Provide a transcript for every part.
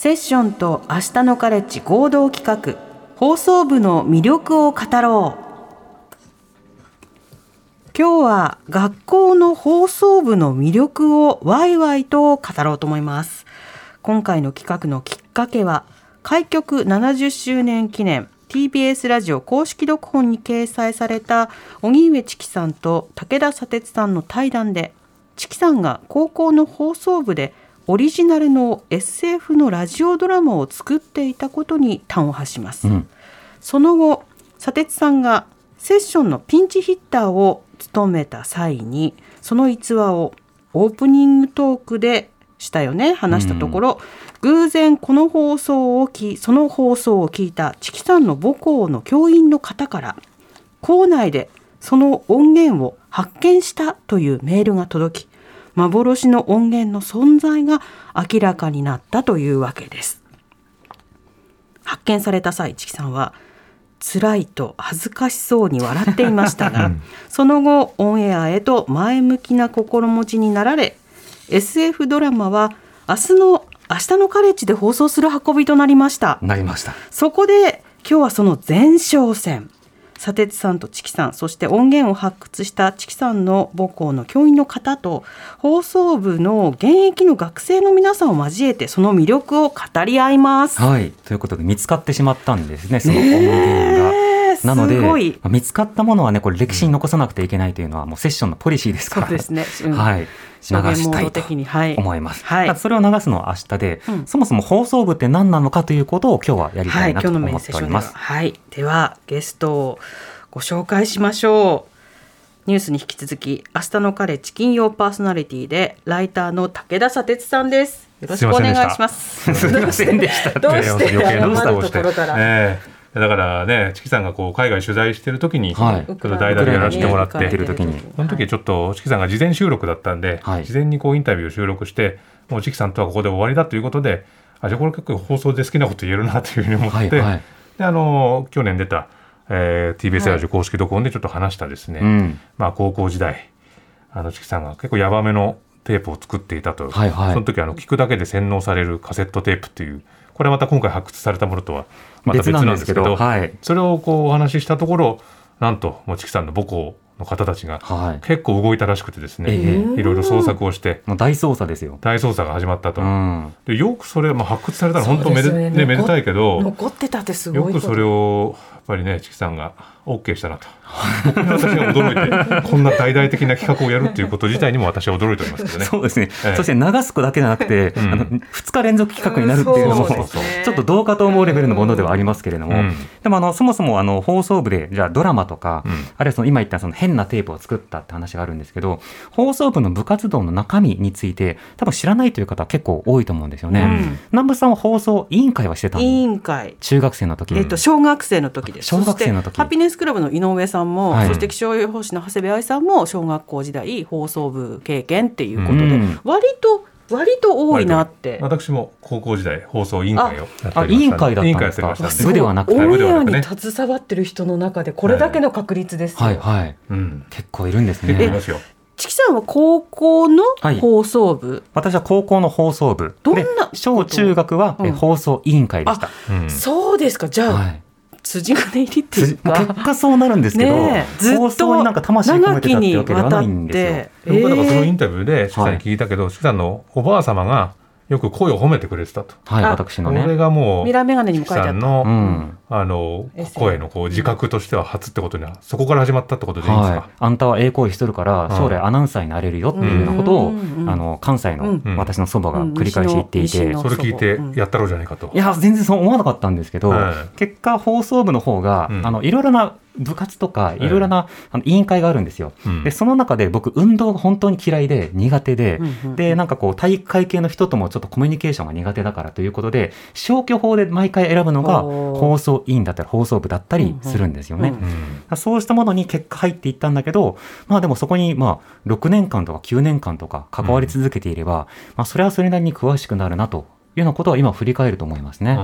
セッションと明日のカレッジ合同企画放送部の魅力を語ろう。今日は学校の放送部の魅力をワイワイと語ろうと思います。今回の企画のきっかけは開局70周年記念 TBS ラジオ公式読本に掲載された荻上チキさんと武田砂鉄さんの対談でチキさんが高校の放送部でオリジナルの SF のラジオドラマを作っていたことに端を発します、うん。その後砂鉄さんがセッションのピンチヒッターを務めた際にその逸話をオープニングトークでしたよね話したところ、偶然この放送を聞その放送を聞いたチキさんの母校の教員の方から校内でその音源を発見したというメールが届き幻の音源の存在が明らかになったというわけです。発見された際チキさんは辛いと恥ずかしそうに笑っていましたがその後オンエアへと前向きな心持ちになられ SF ドラマは明日の明日のカレッジで放送する運びとなりました。なりました。そこで今日はその前哨戦砂鉄さんとチキさんそして音源を発掘したチキさんの母校の教員の方と放送部の現役の学生の皆さんを交えてその魅力を語り合います。はい。ということで見つかってしまったんですねその音源が、ねえ。なので見つかったものはねこれ歴史に残さなくてはいけないというのはもうセッションのポリシーですから。そうですね。うん。はい流したいと。思います、はいそれを流すのは明日で、うんそもそも放送部って何なのかということを今日はやりたはいい、なと思っております、はい、ではゲストをご紹介しましょう。ニュースに引き続き、明日の彼チキン用パーソナリティでライターの武田砂鉄さんです。よろしくお願いします。すいませんでしたどうして？謝ることころから。ええだからねチキさんがこう海外取材してる時に、はい。ちょっと代打でやらせてもらっててる時に。その時ちょっとチキさんが事前収録だったんで、はい。事前にこうインタビューを収録してもうチキさんとはここで終わりだということであじゃあこれ結構放送で好きなこと言えるなというふうに思って、はいはい。であの去年出た、えー TBS ラジオ公式録音でちょっと話したですね、うん。まあ、高校時代あのチキさんが結構ヤバめのテープを作っていたと、はいはい。その時あの聞くだけで洗脳されるカセットテープっていうこれまた今回発掘されたものとはまた別なんですけどはい。それをこうお話ししたところなんともうチキさんの母校の方たちがはい。結構動いたらしくてですね、えいろいろ捜索をしてもう大捜査ですよ、大捜査が始まったと、うん、でよくそれ、まあ、発掘されたら本当めで,、でね。ねめでたいけど残ってたってすごい。よくそれをぱりねチキさんが OK したなと。私は驚いてこんな大々的な企画をやるっていうこと自体にも私は驚いておりますけどね。そうですね、ええ。そして流すだけじゃなくて、うん。あの2日連続企画になるっていうのも、ちょっとどうかと思うレベルのものではありますけれども、うん。でもあのそもそもあの放送部でじゃあドラマとか、うん。あるいはその今言ったその変なテープを作ったって話があるんですけど放送部の部活動の中身について多分知らないという方は結構多いと思うんですよね。うん。南部さんは放送委員会はしてた委ん員会。中学生の時に、えっと、小学生の時です。小学生の時。ハピネスクラブの井上さんも、はい。そして気象予報士の長谷部愛さんも小学校時代放送部経験っていうことで、うん。割と割と多いなって。私も高校時代放送委員会をやっておりましたあ委員会だったんですか？部ではなくて。オンエアに携わってる人の中でこれだけの確率ですよ。はいはい。うん。結構いるんですね。結構いま。すよ。チキさんは高校のはい。放送部、私は高校の放送部。どんなで小中学は、放送委員会でした。うんそうですか。じゃあ、はい辻金入りっていうつか結果そうなるんですけど、ねえずっとなんか魂込めてたってわけではないんですよ。長きにわたって。僕はだからそのインえタビューでチキさんに聞いたけど、チキさんのおばあ様がよく声を褒めてくれてたと。はい、あ。私のこれね。がもうミラーメガネにも書いてあった。さんの、うん。あの声のこう自覚としては初ってことにはそこから始まったってことでいいんですか、はい、あんたはええ声しとるから将来アナウンサーになれるよっていうようなことを、あの関西のうん。私の祖母が繰り返し言っていて、それ聞いてやったろうじゃないかと。いや全然そう思わなかったんですけど、はい。結果放送部の方が、うん。あのいろいろな部活とかいろいろな、あの委員会があるんですよ。うん。でその中で僕運動が本当に嫌いで苦手で、うんうんでなんかこう体育会系の人ともちょっとコミュニケーションが苦手だからということで消去法で毎回選ぶのが放送委員だったり放送部だったりするんですよね。うん。うんうんそうしたものに結果入っていったんだけど、まあでもそこにまあ6年間とか9年間とか関わり続けていれば、まあそれはそれなりに詳しくなるなというようなことは今振り返ると思いますね。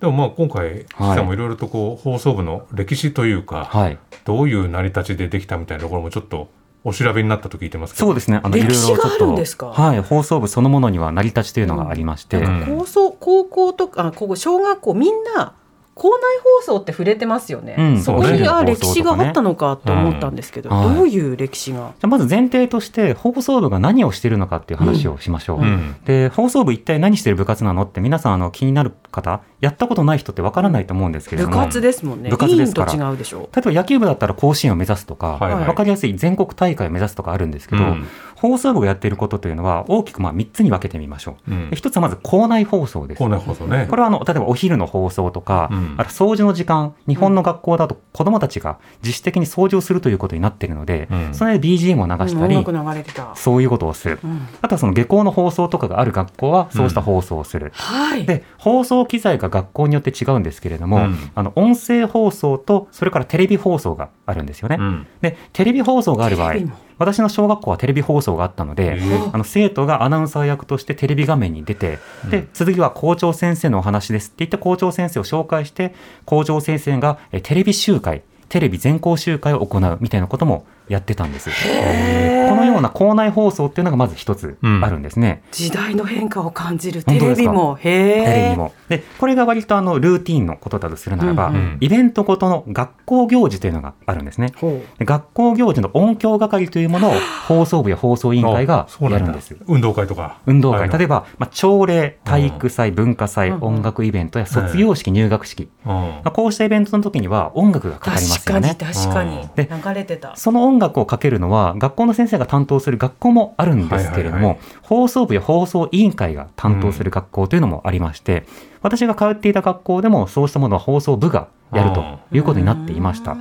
うんでもまあ今回、岸さんもいろいろとこう放送部の歴史というか、はい。どういう成り立ちでできたみたいなところもちょっとお調べになったと聞いてますけど。そうですね。あのいろいろちょっ歴史があるとんですか？はい、放送部そのものには成り立ちというのがありまして、うん高校高校とかあここ小学校みんな校内放送って触れてますよね。うんそこにあ歴史があったのかと思ったんですけど、うんはいどういう歴史が？じゃあまず前提として放送部が何をしているのかっていう話をしましょう。うんで放送部一体何してる部活なのって皆さんあの気になる方やったことない人ってわからないと思うんですけれども部活ですもんね。部活ですから委員と違うでしょ例えば野球部だったら甲子園を目指すとか、はいはいわかりやすい全国大会を目指すとかあるんですけど、うん放送部がやっていることというのは大きくまあ3つに分けてみましょう。うんで一つはまず校内放送です校。内放送ね。これはあの例えばお昼の放送とか、うんあと掃除の時間、日本の学校だと子どもたちが自主的に掃除をするということになっているので、うんそれで BGM を流う。したり、音楽流れてた。そういうことをする。うんあとはその下校の放送とかがある学校はそうした放送をする。はい。で放送機材が学校によって違うんですけれども、うんあの音声放送とそれからテレビ放送があるんですよね。うんでテレビ放送がある場合テレビも私の小学校はテレビ放送があったので、えー。あの生徒がアナウンサー役としてテレビ画面に出て、で次は校長先生のお話ですって言って校長先生を紹介して校長先生がえテレビ集会テレビ全校集会を行うみたいなこともやってたんです。このような校内放送っていうのがまず一つあるんですね。時代の変化を感じるテレビも。へえ。テレビも。で、これが割とあのルーティンのことだとするならば、うんうんイベントごとの学校行事というのがあるんですね。学校行事の音響係というものを放送部や放送委員会があそうなんだやるんです。運動会とか。運動会、例えば。ば、まあ、朝礼、体育祭、文化祭、うん音楽イベントや卒業式、入学式、うんまあこうしたイベントの時には音楽がかかります確かによね。確かにで流れてた。その音楽をかけるのは学校の先生が担当する学校もあるんですけれども、放送部や放送委員会が担当する学校というのもありまして、私が通っていた学校でもそうしたものは放送部がやるということになっていました。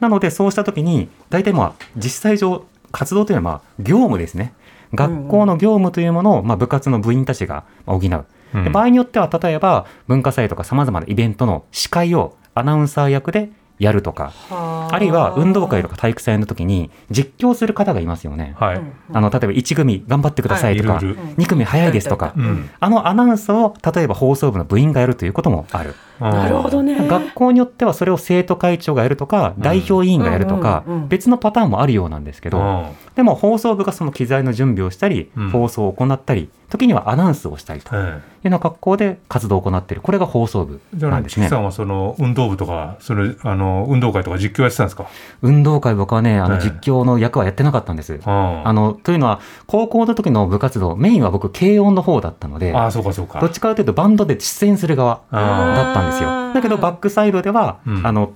なのでそうした時に大体まあ実際上活動というのはまあ業務ですね。学校の業務というものをまあ部活の部員たちが補う。うんで場合によっては例えば文化祭とかさまざまなイベントの司会をアナウンサー役でやるとか、あ。るいは運動会とか体育祭の時に実況する方がいますよね。はい。あの例えば1組頑張ってくださいとか、はい。いるいる。2組早いですとか、うん。あのアナウンスを例えば放送部の部員がやるということもある。なるほどね。学校によってはそれを生徒会長がやるとか、代表委員がやるとか、うんうんうん。別のパターンもあるようなんですけど、うん。でも放送部がその機材の準備をしたり、うん。放送を行ったり、時にはアナウンスをしたりというよえうな格好で活動を行っている。これが放送部なんですねさ。んはその運動部とか、それ、あの、運動会とか実況やってたんですか？運動会僕はね、あのええ実況の役はやってなかったんです。ああの、というのは、高校の時の部活動、メインは僕、軽音の方だったので、ああ、そうかそうか。どっちかというとバンドで出演する側あだったんですよ。だけど、バックサイドでは、うんあの、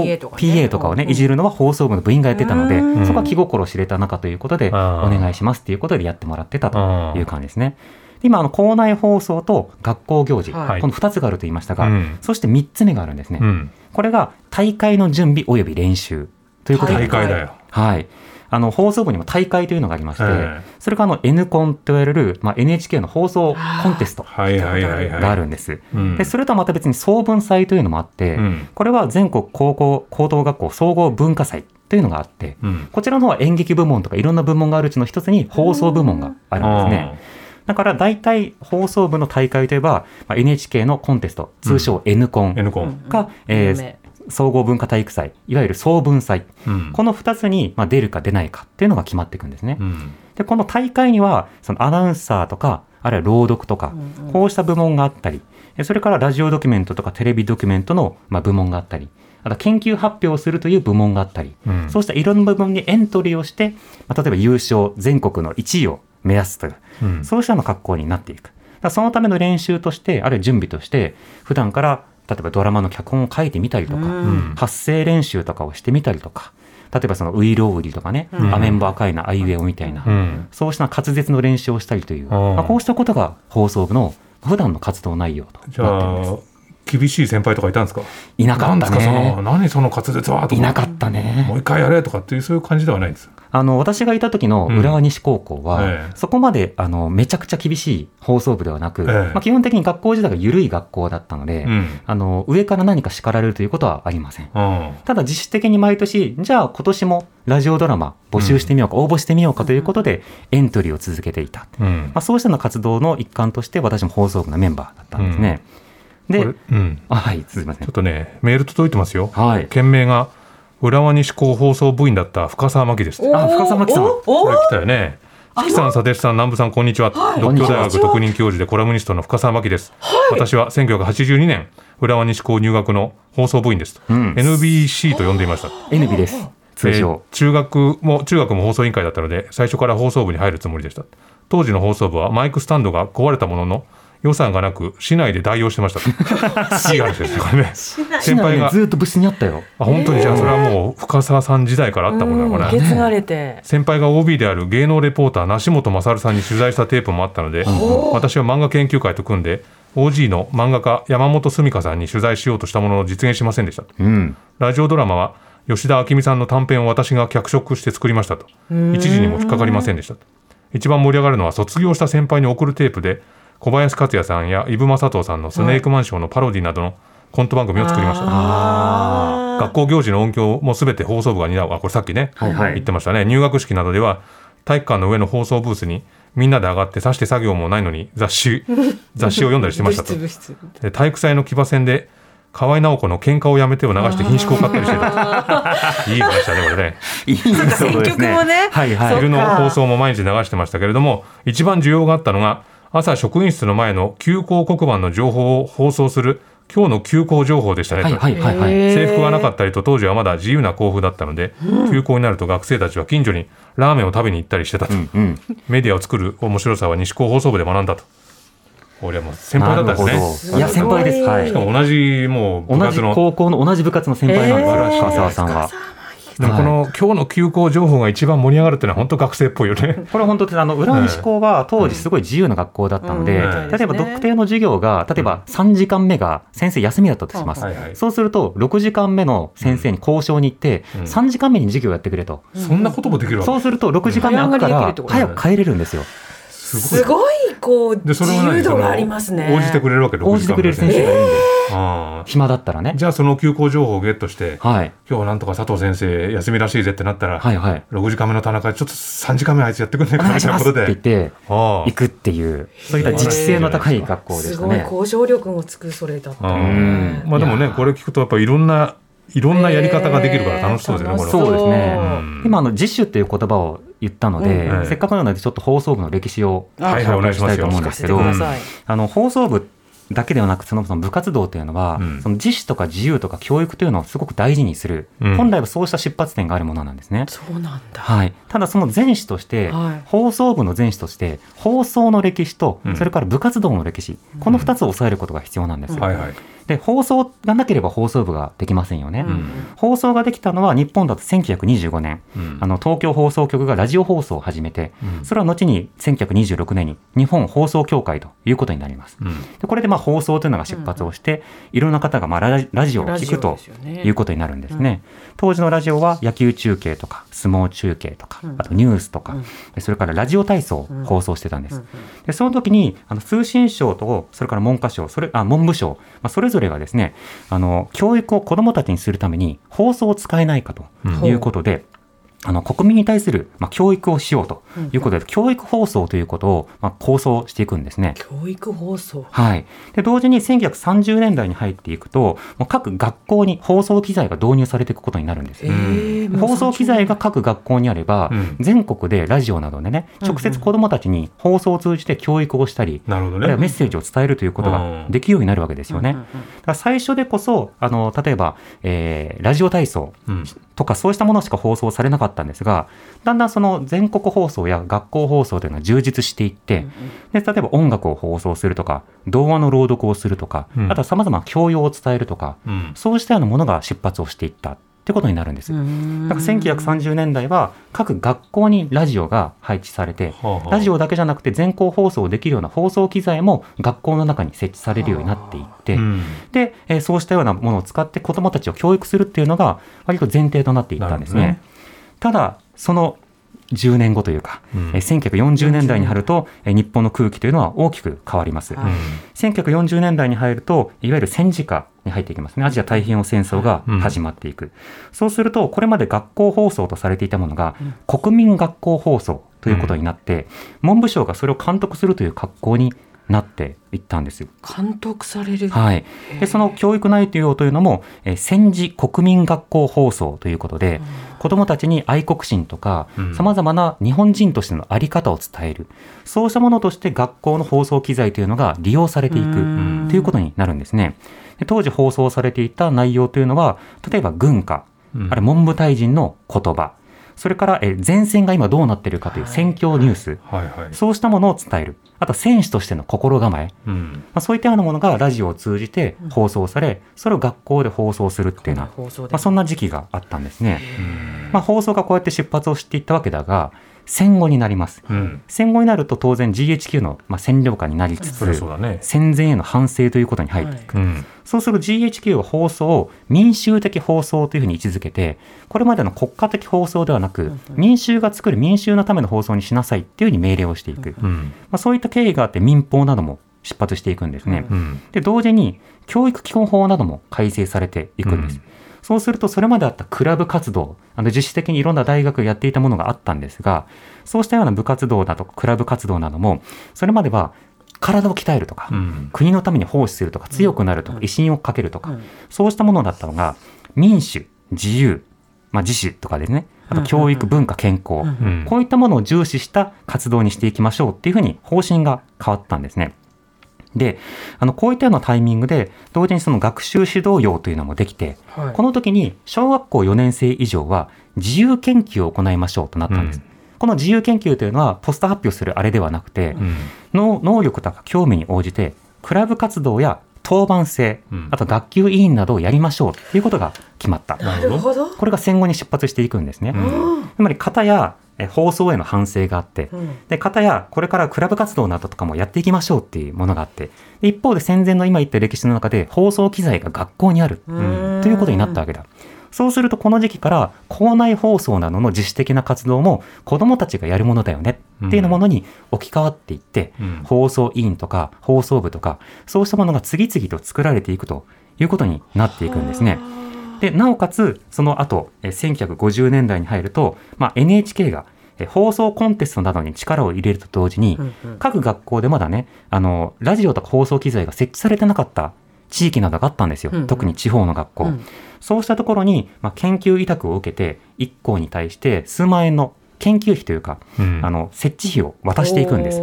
PA とかね PA とかをね、うんいじるのは放送部の部員がやってたので、うんそこは気心知れた中ということで、お願いしますっていうことでやってもらってたとあいう感じですね。今、あの、校内放送と学校行事、はいこの2つがあると言いましたが、うんそして3つ目があるんですね。うん。これが大会の準備及び練習ということで、大会だよ。はい。あの、放送部にも大会というのがありまして、ええそれがあの N コンと言われる、まあ、NHK の放送コンテストはいはいはいはい。があるんです。うんで、それとはまた別に総文祭というのもあって、うんこれは全国高校高等学校総合文化祭というのがあって、うん。こちらの方は演劇部門とかいろんな部門があるうちの一つに放送部門があるんですね。だから大体放送部の大会といえば、まあ、NHK のコンテスト、通称 N コン N コン。か、えー有名総合文化体育祭、いわゆる総文祭、うんこの2つにまあ出るか出ないかっていうのが決まっていくんですね。うん。で、この大会には、そのアナウンサーとか、あるいは朗読とか、こうした部門があったり、えそれからラジオドキュメントとかテレビドキュメントのまあ部門があったり、あと研究発表をするという部門があったり、うんそうしたいろんな部門にエントリーをして、まあ、例えば優勝、全国の1位を目指すという、うんそうしたの格好になっていく。そのための練習として、あるいは準備として、普段から例えばドラマの脚本を書いてみたりとか、ん発声練習とかをしてみたりとか、例えばそのウイロウリとかね、うんアメンボ赤いな、アイウェオみたいな、うん。そうした滑舌の練習をしたりという、まあ、こうしたことが放送部の普段の活動内容とじゃなっています。あ、厳しい先輩とかいたんですか？いなかったなんですかそのね。何その滑舌はとかいなかったね。もう一回やれとかっていうそういう感じではないんですあの私がいた時の浦和西高校は、うんええそこまであのめちゃくちゃ厳しい放送部ではなく、ええまあ、基本的に学校自体が緩い学校だったので、うんあの上から何か叱られるということはありません。うんただ実質的に毎年、じゃあ今年もラジオドラマ募集してみようか、応募してみようかということでエントリーを続けていた。うんまあ、そうしたような活動の一環として私も放送部のメンバーだったんですね。で、うんあはい、すみませんちょっ。とねメール届いてますよはい。件名が浦和西高放送部員だった深澤真希ですあ深澤真希さん来たよね。チキさん、佐哲さん、南部さん、こんにちは。独協大学特任教授でコラムニストの深澤真希です。私は1982年、浦和西高入学の放送部員ですと。うん NBC と呼んでいました。NB です。通えー称。中学も中学も放送委員会だったので最初から放送部に入るつもりでした当時の放送部はマイクスタンドが壊れたものの予算がなく市内で代用してました。いい話ですねこれね。先輩がね、ずっと部室にあったよ。あ本当に？じゃあそれはもう深澤さん時代からあったものなのかな受け継がれて。先輩が OB である芸能レポーター梨本勝さんに取材したテープもあったので、私は漫画研究会と組んで OG の漫画家山本澄香さんに取材しようとしたものの実現しませんでしたうん。ラジオドラマは吉田明美さんの短編を私が脚色して作りましたと。一時にも引っかかりませんでしたと。一番盛り上がるのは卒業した先輩に送るテープで小林克也さんや伊武正人さんのスネークマンションのパロディなどのコント番組を作りました、あ学校行事の音響もすべて放送部が担う。あこれさっきね、はいはい。言ってましたね。入学式などでは体育館の上の放送ブースにみんなで上がってさして作業もないのに雑誌 雑誌を読んだりしてましたと。物質で体育祭の騎馬戦で河合直子の喧嘩をやめてを流して品種を買ったりしてた。いい話だねこれね。いい曲もね。はいはい。昼の放送も毎日流してましたけれども一番需要があったのが朝職員室の前の休校黒板の情報を放送する今日の休校情報でしたね、はいはいはいはい。制服がなかったりと当時はまだ自由な校風だったので、休校になると学生たちは近所にラーメンを食べに行ったりしてたと、うんうん。メディアを作る面白さは西高放送部で学んだと俺はもう先輩だったんですなるほねどいや、先輩です。はいしか。も同じもう部同活のじ高校の同じ部活の先輩なんですよ、えー深澤さんは。でもこの今日の休校情報が一番盛り上がるっていうのは本当学生っぽいよね。これ本当にあの浦和西高は当時すごい自由な学校だったので、うん。例えば特定の授業が例えば3時間目が先生休みだったとします、はいはい。そうすると6時間目の先生に交渉に行って、うん。3時間目に授業やってくれと、そんなこともできるわけ？そうすると6時間目空くから早く帰れるんですよすごい。こうでそれは何？自由度がありますね。応じてくれるわけ応じてくれる先生がいる。んで、ああ。暇だったらね。じゃあその休校情報をゲットしてはい。今日はなんとか佐藤先生休みらしいぜってなったら、はいはい。6時間目の田中ちょっと3時間目あいつやってくんないかみお願いしたいなことで。って言ってあ行くっていう。そういった自治性の高い学校ですしたねごい交渉力もつくそれだった。まあでもねこれ聞くとやっぱいろんないろんなやり方ができるから楽しそうですよね、これそう。ですね。うん。今あの自主っていう言葉を言ったので、うんせっかくなのでちょっと放送部の歴史をはいはいお願いしますよ。紹介したいと思うんですけど、てください。あの放送部だけではなくそのその部活動というのは、うん。その自主とか自由とか教育というのをすごく大事にする、うん。本来はそうした出発点があるものなんですね。そうなんだ。はい、ただその前史として、はい。放送部の前史として放送の歴史と、うん。それから部活動の歴史この2つを抑えることが必要なんです。はいはい、で放送がなければ放送部ができませんよね。うん。放送ができたのは日本だと1925年、うん。あの東京放送局がラジオ放送を始めて、うん。それは後に1926年に日本放送協会ということになります。うん。でこれでまあ放送というのが出発をして、いろんな方がまあラジオを聞くということになるんですね。当時のラジオは野球中継とか相撲中継とか、うん。あとニュースとか、それからラジオ体操を放送してたんです。うん。でその時にあの通信省とそれから文科省それあ文部省、まあ、それぞれがですねあの教育を子どもたちにするために放送を使えないかということで、あの国民に対する、まあ、教育をしようということで、教育放送ということを、まあ、構想していくんですね。教育放送。はい、で同時に1930年代に入っていくともう各学校に放送機材が導入されていくことになるんですえよ。ー放送機材が各学校にあれば、うん。全国でラジオなどでね直接子どもたちに放送を通じて教育をしたり、なるほどね。あるいはメッセージを伝えるということができるようになるわけですよね。最初でこそあの例えば、えーラジオ体操うんとかそうしたものしか放送されなかったんですがだんだんその全国放送や学校放送というのが充実していって、で例えば音楽を放送するとか童話の朗読をするとか、うん。あとはさまざまな教養を伝えるとか、うん。そうしたようなものが出発をしていったってことになるんです。だから1930年代は各学校にラジオが配置されて、はあはあラジオだけじゃなくて全校放送できるような放送機材も学校の中に設置されるようになっていって、うんで、えーそうしたようなものを使って子どもたちを教育するっていうのが割と前提となっていったんですね。なるただその10年後というか、うん。えー1940年代に入ると、えー日本の空気というのは大きく変わります。はい1940年代に入るといわゆる戦時下に入っていきますね。アジア太平洋戦争が始まっていく、そうするとこれまで学校放送とされていたものが、国民学校放送ということになって、文部省がそれを監督するという格好になっていったんですよ。監督される。はい、でその教育内容というのも、えー戦時国民学校放送ということで、子どもたちに愛国心とかうん。さまざまな日本人としての在り方を伝える、そうしたものとして学校の放送機材というのが利用されていくうん。ということになるんですね。で当時放送されていた内容というのは例えば軍歌、うん。あれ文部大臣の言葉それから、えー前線が今どうなっているかという戦況ニュース、はい。はい。そうしたものを伝える。あと選手としての心構え。うん。まあ、そういったようなものがラジオを通じて放送され、それを学校で放送するっていうような、まあ、そんな時期があったんですね。うん。まあ、放送がこうやって出発をしていったわけだが、戦後になります。うん。戦後になると当然 GHQ のまあ占領下になりつつ、ね。戦前への反省ということに入っていく。うん。そうすると GHQ は放送を民衆的放送というふうに位置づけて、これまでの国家的放送ではなく、民衆が作る民衆のための放送にしなさいっていうふうに命令をしていく。うん。まあ、そういった経緯があって民放なども出発していくんですね。うん。で同時に教育基本法なども改正されていくんです、うんそうするとそれまであったクラブ活動あの実質的にいろんな大学がやっていたものがあったんですがそうしたような部活動だとかクラブ活動などもそれまでは体を鍛えるとか、うん。国のために奉仕するとか強くなるとか、威信をかけるとか、うん。そうしたものだったのが民主自由、まあ、自主とかですね。あと教育、文化健康、うん。こういったものを重視した活動にしていきましょうっていうふうに方針が変わったんですね。で、あの、こういったようなタイミングで、同時にその学習指導要というのもできて、はいこの時に小学校4年生以上は自由研究を行いましょうとなったんです。うんこの自由研究というのはポスター発表するあれではなくて、うん。の能力とか興味に応じて、クラブ活動や当番制、うんあと学級委員などをやりましょうということが決まった。なるほど。これが戦後に出発していくんですね。うんつまり、型やえ放送への反省があって、うんで、方やこれからクラブ活動などとかもやっていきましょうっていうものがあって、で一方で戦前の今言った歴史の中で放送機材が学校にあるうんということになったわけだ。そうするとこの時期から校内放送などの自主的な活動も子どもたちがやるものだよねっていうものに置き換わっていって、うん放送委員とか放送部とかそうしたものが次々と作られていくということになっていくんですね。でなおかつその後えー1950年代に入ると、まあ、NHK がえー放送コンテストなどに力を入れると同時に、うんうん。各学校でまだねあのラジオとか放送機材が設置されてなかった地域などがあったんですよ、うんうん。特に地方の学校、うん。そうしたところに、まあ、研究委託を受けて1校に対して数万円の研究費というか、うん。あの設置費を渡していくんです。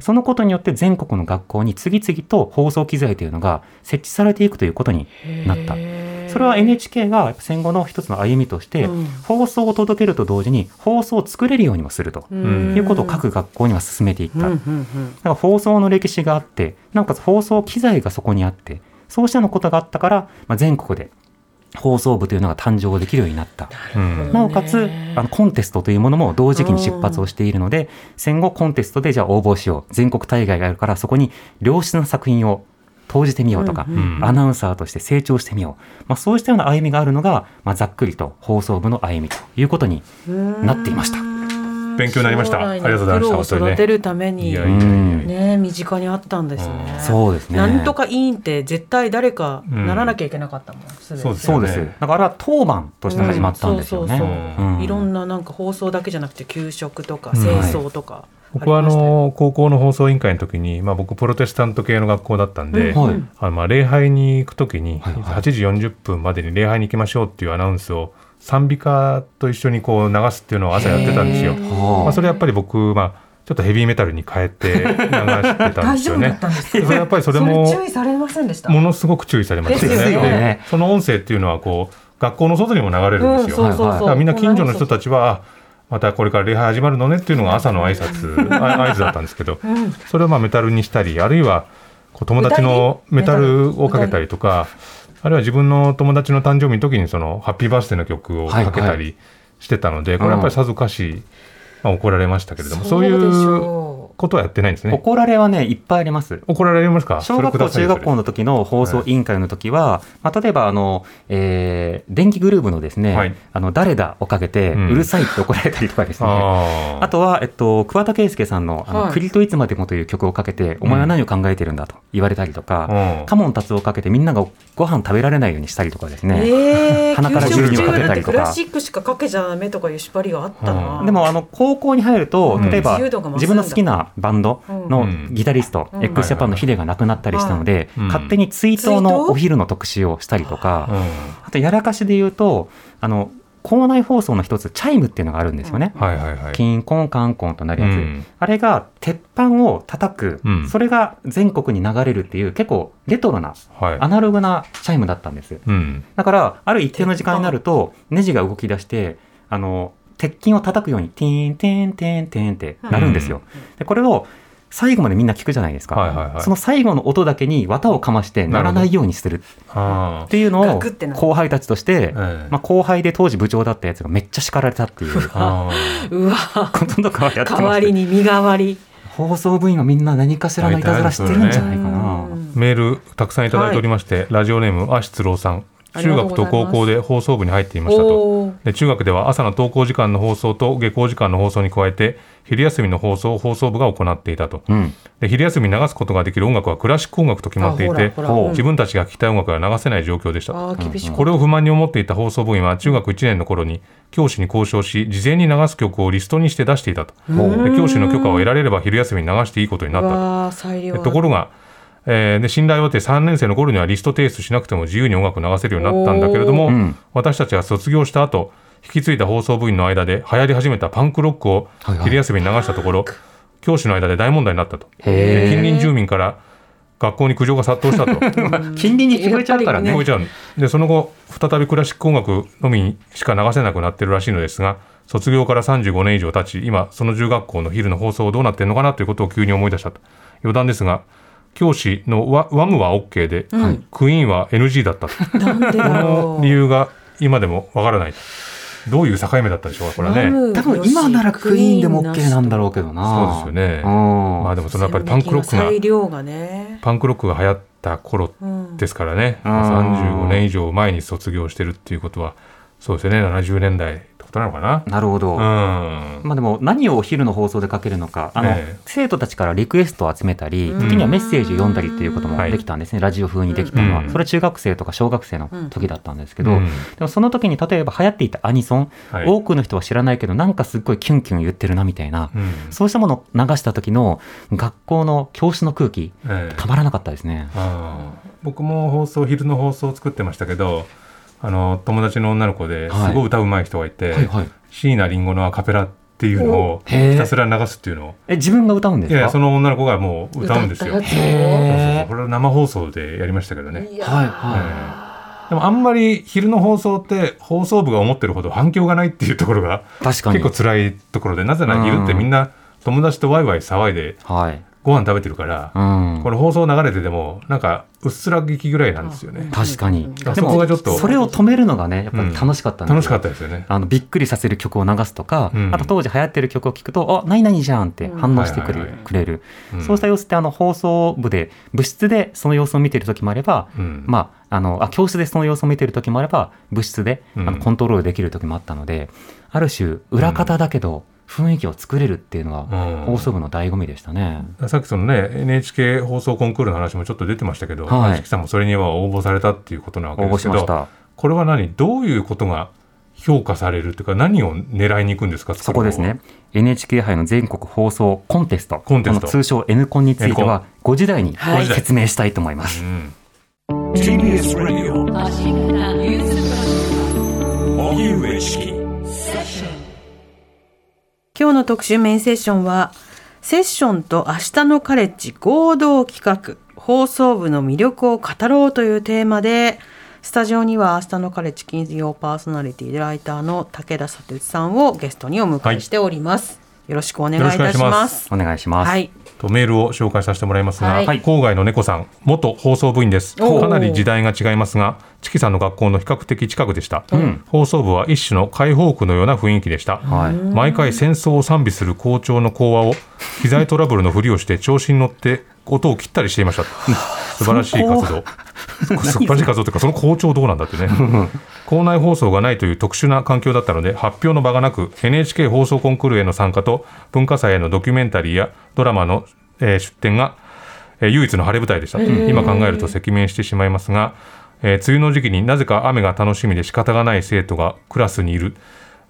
そのことによって全国の学校に次々と放送機材というのが設置されていくということになった。へーそれは NHK が戦後の一つの歩みとして、うん放送を届けると同時に放送を作れるようにもするとうんいうことを各学校には進めていった。うんだから放送の歴史があって、なおかつ放送機材がそこにあって、そうしたのことがあったから、まあ、全国で放送部というのが誕生できるようになった。うんなおかつ、あの、コンテストというものも同時期に出発をしているので、戦後コンテストでじゃあ応募しよう。全国大会があるから、そこに良質な作品を投じてみようとか、うんアナウンサーとして成長してみよう。まあ、そうしたような歩みがあるのが、まあ、ざっくりと放送部の歩みということになっていました。勉強になりました。ありがとうございました。育てるためにね身近にあったんですね。そうですね。なんとか委員って絶対誰かならなきゃいけなかったもん。そうです。よねそうです。だからあれは当番として始まったんですよ。ね。うん。そうそうそう。うん。いろんななんか放送だけじゃなくて給食とかうん。清掃とか、僕はあの高校の放送委員会の時に、まあ、僕プロテスタント系の学校だったんで、はいあのまあ礼拝に行く時にはいはい8時40分までに礼拝に行きましょうっていうアナウンスを賛美歌と一緒にこう流すっていうのを朝やってたんですよ。まあ、それやっぱり僕、まあ、ちょっとヘビーメタルに変えて流してたん大丈夫だっですよね。たんですか？それやっぱりそれもそれ注意されませんでした？ものすごく注意されましたですよよね。ねでその音声っていうのはこう学校の外にも流れるんですよ。そうそうそうだからみんな近所の人たちはあまたこれから礼拝始まるのねっていうのが朝の挨拶。あ合図だったんですけど、うん。それをまあメタルにしたりあるいはこう友達のメタルをかけたりとかあるいは自分の友達の誕生日の時にそのハッピーバースデーの曲をかけたはいはりしてたので、これはやっぱりさぞかし、まあ、怒られましたけれどもそういそうことはやってないんですね。怒られはねいっぱいあります。怒られますか？小学校、中学校の時の放送委員会の時は、まあ、例えばあの、えー電気グループのですね、はい。あの誰だをかけて、ううんるさいって怒られたりとかですね、あー。あとは、えっと、桑田佳祐さんの、あの、はい。栗といつまでもという曲をかけて、お前は何を考えてるんだと言われたりとか、うん。カモン達夫をかけてみんながご飯食べられないようにしたりとかですね。えー、鼻から牛乳をかけたりとか。クラシックしかかけちゃダメとかいう縛りがあったな、うんでもあの高校に入ると、うん。例えば自分の好きなバンドのうん。ギタリスト、うん。X ジャパンのヒデが亡くなったりしたので、うん。勝手に追悼のお昼の特集をしたりとか、うん。あとやらかしで言うとあの校内放送の一つチャイムっていうのがあるんですよね。はいはいはい。キンコンカンコンとなるやつ、うん。あれが鉄板を叩く、うん。それが全国に流れるっていう結構レトロなはい。アナログなチャイムだったんです。うん。だからある一定の時間になるとネジが動き出してあの鉄筋を叩くようにティーンテーンテーンテーンってなるんですよ、でこれを最後までみんな聞くじゃないですか、はいはいはい。その最後の音だけに綿をかまして鳴らないようにするあっていうのを後輩たちとして、ええ。まあ、後輩で当時部長だったやつがめっちゃ叱られたっていう。うわ。こととかはやってま代わりに身代わり。放送部員はみんな何かしらのいたずら知ってるんじゃないかな。うん。ーメールたくさんいただいておりまして、ラジオネームあ失郎さん中学と高校で放送部に入っていましたと。で中学では朝の登校時間の放送と下校時間の放送に加えて昼休みの放送を放送部が行っていたと。うん、で昼休みに流すことができる音楽はクラシック音楽と決まっていて自分たちが聴きたい音楽が流せない状況でした。これを不満に思っていた放送部員は中学1年の頃に教師に交渉し事前に流す曲をリストにして出していたと。で教師の許可を得られれば昼休みに流していいことになったと。ところが、えーで信頼を得て3年生の頃にはリスト提出しなくても自由に音楽流せるようになったんだけれども、うん。私たちが卒業した後引き継いだ放送部員の間で流行り始めたパンクロックをはいはい。昼休みに流したところ、教師の間で大問題になったと。近隣住民から学校に苦情が殺到したと。近隣に聞こえちゃうからね。でその後再びクラシック音楽のみしか流せなくなってるらしいのですが卒業から35年以上経ち今その中学校の昼の放送どうなってるのかなということを急に思い出したと。余談ですが教師のワワムは OK で、クイーンは NG だった。となんでこのう理由が今でもわからないどういう境目だったでしょうかこれはね。多分今ならクイーンでも OK なんだろうけどな。そうですよね。うん。まあでもそのやっぱりパンクロックがね。パンクロックが流行った頃うん。ですからね、うん。35年以上前に卒業してるっていうことはそうですよね。70年代ことなのかな。なるほど。うん。まあでも何をお昼の放送でかけるのか、あの、ええ。生徒たちからリクエストを集めたり、うん。時にはメッセージを読んだりっていうこともできたんですね、ラジオ風にできたのは、うん。それは中学生とか小学生の時だったんですけど、うん。でもその時に例えば流行っていたアニソン、はい。多くの人は知らないけど、なんかすっごいキュンキュン言ってるなみたいな、うん。そうしたものを流した時の学校の教室の空気、ええ。たまらなかったですね。僕も放送昼の放送を作ってましたけどあの友達の女の子ですはいごい歌うまい人がいて、はいはい。椎名林檎のアカペラっていうのをひたすら流すっていうのをえ、自分が歌うんですか？いやその女の子がもう歌うんですよ。歌ったそうそうやそうこれは生放送でやりましたけどね。はいえはえでもあんまり昼の放送って放送部が思ってるほど反響がないっていうところがい。確かに。結構辛いところでなぜなら昼ってみんな友達とワイワイ騒いではい。ご飯食べてるから、うん。この放送流れててもなんかうっすら聞きぐらいなんですよね。確かに。そこがちょっとそれを止めるのがね、やっぱり楽しかったんですよ楽しかったですよね。あのびっくりさせる曲を流すとか、うん。あと当時流行ってる曲を聴くと「あ何々じゃん」って反応してくれ,、はいはいはい。くれる、うん。そうした様子ってあの放送部で部室でその様子を見てる時もあれば、うん。まあ、あのあ教室でその様子を見てる時もあれば部室で、うん。あのコントロールできる時もあったのである種裏方だけど雰囲気を作れるっていうのはうん。放送部の醍醐味でしたね。さっきそのね NHK 放送コンクールの話もちょっと出てましたけど、はい。さんもそれには応募されたっていうことなわけ応ですけど募しました。これは何？どういうことが評価されるっていうか何を狙いに行くんですか？そこですね。NHK 杯の全国放送コンテスト。コンテスト。通称 N コンについては5時台にはい。説明したいと思います。うん今日の特集メインセッションはセッションと明日のカレッジ合同企画放送部の魅力を語ろうというテーマでスタジオには明日のカレッジ金曜パーソナリティでライターの武田佐哲さんをゲストにお迎えしております、よろしくお願いいたします。お願いします。はいとメールを紹介させてもらいますが、はい。郊外の猫さん元放送部員です。かなり時代が違いますがチキさんの学校の比較的近くでした、ん。放送部は一種の解放区のような雰囲気でした、はい。毎回戦争を賛美する校長の講話を機材トラブルのふりをして調子に乗って音を切ったりしていました。素晴らしい活動。素晴らしい活動というかその校長どうなんだってね。校内放送がないという特殊な環境だったので発表の場がなく NHK 放送コンクールへの参加と文化祭へのドキュメンタリーやドラマの、えー出展が、えー唯一の晴れ舞台でした。今考えると赤面してしまいますが、えー梅雨の時期になぜか雨が楽しみで仕方がない生徒がクラスにいる。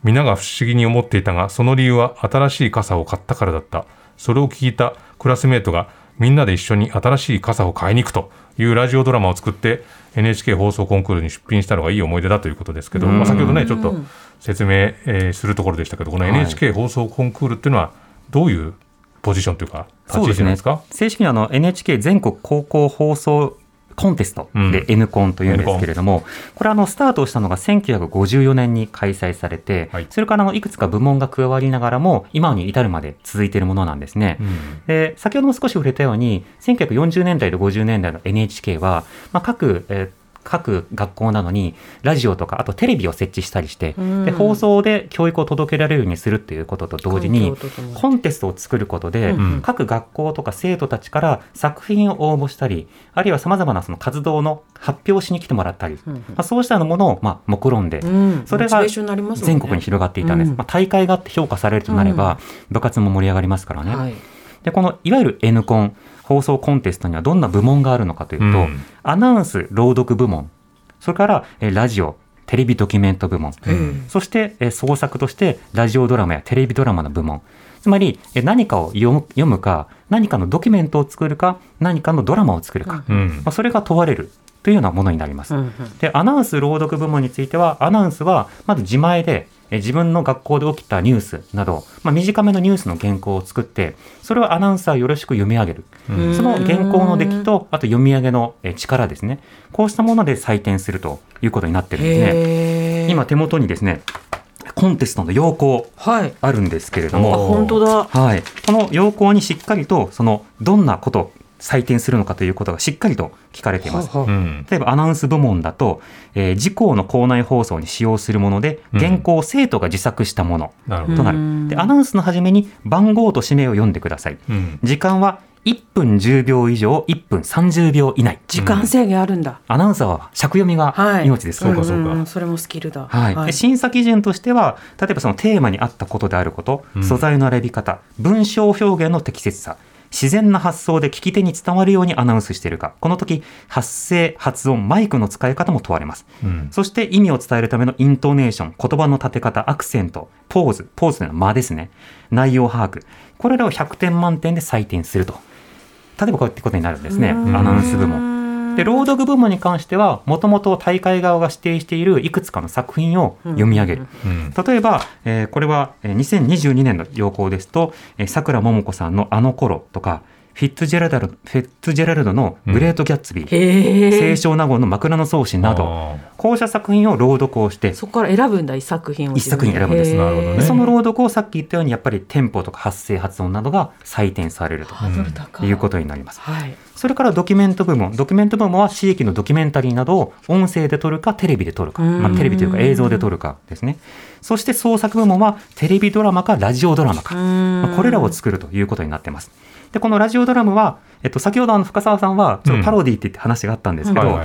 皆が不思議に思っていたがその理由は新しい傘を買ったからだった。それを聞いたクラスメートがみんなで一緒に新しい傘を買いに行くというラジオドラマを作って NHK 放送コンクールに出品したのがいい思い出だということですけど、まあ、先ほどねちょっと説明、えーするところでしたけどこの NHK 放送コンクールっていうのはどういうポジションというか立ち位置なんですか？正式にあの NHK 全国高校放送コンテストうん。で N コンというんですけれども、これあのスタートをしたのが1954年に開催されて、はい。それからあのいくつか部門が加わりながらも今に至るまで続いているものなんですね。うん。で先ほども少し触れたように1940年代と50年代の NHK は、まあ、各、えー各学校などにラジオとかあとテレビを設置したりして、うん。で放送で教育を届けられるようにするっていうことと同時にコンテストを作ることで、うん各学校とか生徒たちから作品を応募したりあるいはさまざまなその活動の発表をしに来てもらったり、うんまあ、そうしたものをまあ目論んで、うん。それが全国に広がっていたんです、うん。まあ、大会があって評価されるとなれば、部活も盛り上がりますからね。はい。でこのいわゆる N コン放送コンテストにはどんな部門があるのかというと、うん。アナウンス朗読部門それからえーラジオテレビドキュメント部門、うん。そしてえー創作としてラジオドラマやテレビドラマの部門。つまりえー何かを読むか何かのドキュメントを作るか何かのドラマを作るか、うん。まあ、それが問われるというようなものになります。でアナウンス朗読部門についてはアナウンスはまず自前でえ自分の学校で起きたニュースなど、まあ、短めのニュースの原稿を作ってそれをアナウンサーよろしく読み上げる、うん。その原稿の出来とあと読み上げのえ力ですね。こうしたもので採点するということになってるんですね。今手元にですねコンテストの要項はい。あるんですけれどあも、本当だ。はい、この要項にしっかりとそのどんなことを採点するのかということがしっかりと聞かれています。ははうん。例えばアナウンス部門だと、えー、自校の校内放送に使用するもので、うん原稿を生徒が自作したものとなる。うん。で、アナウンスの初めに番号と氏名を読んでください。うん。時間は1分10秒以上、1分30秒以内。時間制限あるんだ。アナウンサーは尺読みがはい。命です。から。そうか。そうかそれもスキルだ。はい。で審査基準としては例えばそのテーマに合ったことであること、うん。素材の選び方文章表現の適切さ自然な発想で聞き手に伝わるようにアナウンスしているか。この時発声発音マイクの使い方も問われます。うん。そして意味を伝えるためのイントネーション言葉の立て方アクセントポーズポーズというのは間ですね。内容把握。これらを100点満点で採点すると。例えばこうやってことになるんですね。アうん。ナウンス部門で朗読部門に関してはもともと大会側が指定しているいくつかの作品を読み上げる、うん。例えば、えーこれはえー2022年の要項ですとえーさくらももこさんの「あの頃とかフィッツジェラルドフィッツジェラルドの「グレート・ギャッツビー」清少納言の枕草子などあこうした作品を朗読をしてそこから選ぶんだ一作品を一作品選ぶんですなるほどねでその朗読をさっき言ったようにやっぱりテンポとか発声発音などが採点されるといいうことになります。はいそれからドキュメント部門。ドキュメント部門は地域のドキュメンタリーなどを音声で撮るかテレビで撮るか。うんまあ、テレビというか映像で撮るかですね。そして創作部門はテレビドラマかラジオドラマか。まあこれらを作るということになってます。で、このラジオドラマは、えっと、先ほどあの深澤さんは、ちょっとパロディって言って話があったんですけど、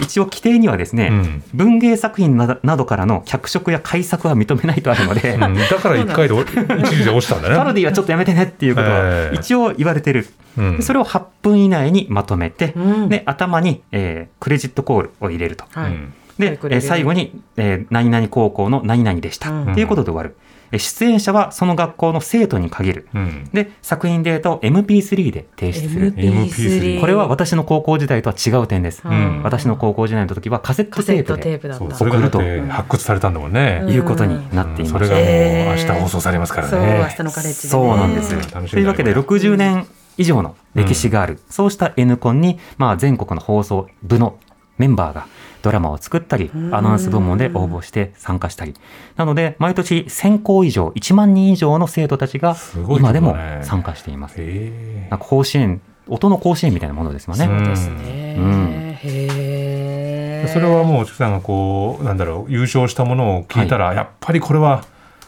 一応規定にはですね、うん。文芸作品などなどからの脚色や改作は認めないとあるので、うん。だから一回で 一時で落ちたんだね。パロディはちょっとやめてねっていうことはええ。一応言われてる。うん。でそれを8分以内にまとめて、うん。で頭に、えークレジットコールを入れると。はい。うん。で、えー最後に、えー何々高校の何々でした、うんっていうことで終わる。えー出演者はその学校の生徒に限る。うん。で、作品データを MP3 で提出する。MP3 これは私の高校時代とは違う点です。うん。私の高校時代の時はカセットテープで送て発掘されたんだもんね。うんいうことになっています。それがもう明日放送されますからそうね明日のカレッジでね。そうなんです。というわけで60年以上の歴史がある、そうした N コンに、まあ、全国の放送部のメンバーがドラマを作ったりアナウンス部門で応募して参加したりなので毎年1000校以上1万人以上の生徒たちがすごい今でも参加しています。へなんか甲子園音の甲子園みたいなものですもんね。うんですね。うんへえ。えそれはもうチキさんがこうなんだろう優勝したものを聞いたら、やっぱりこれは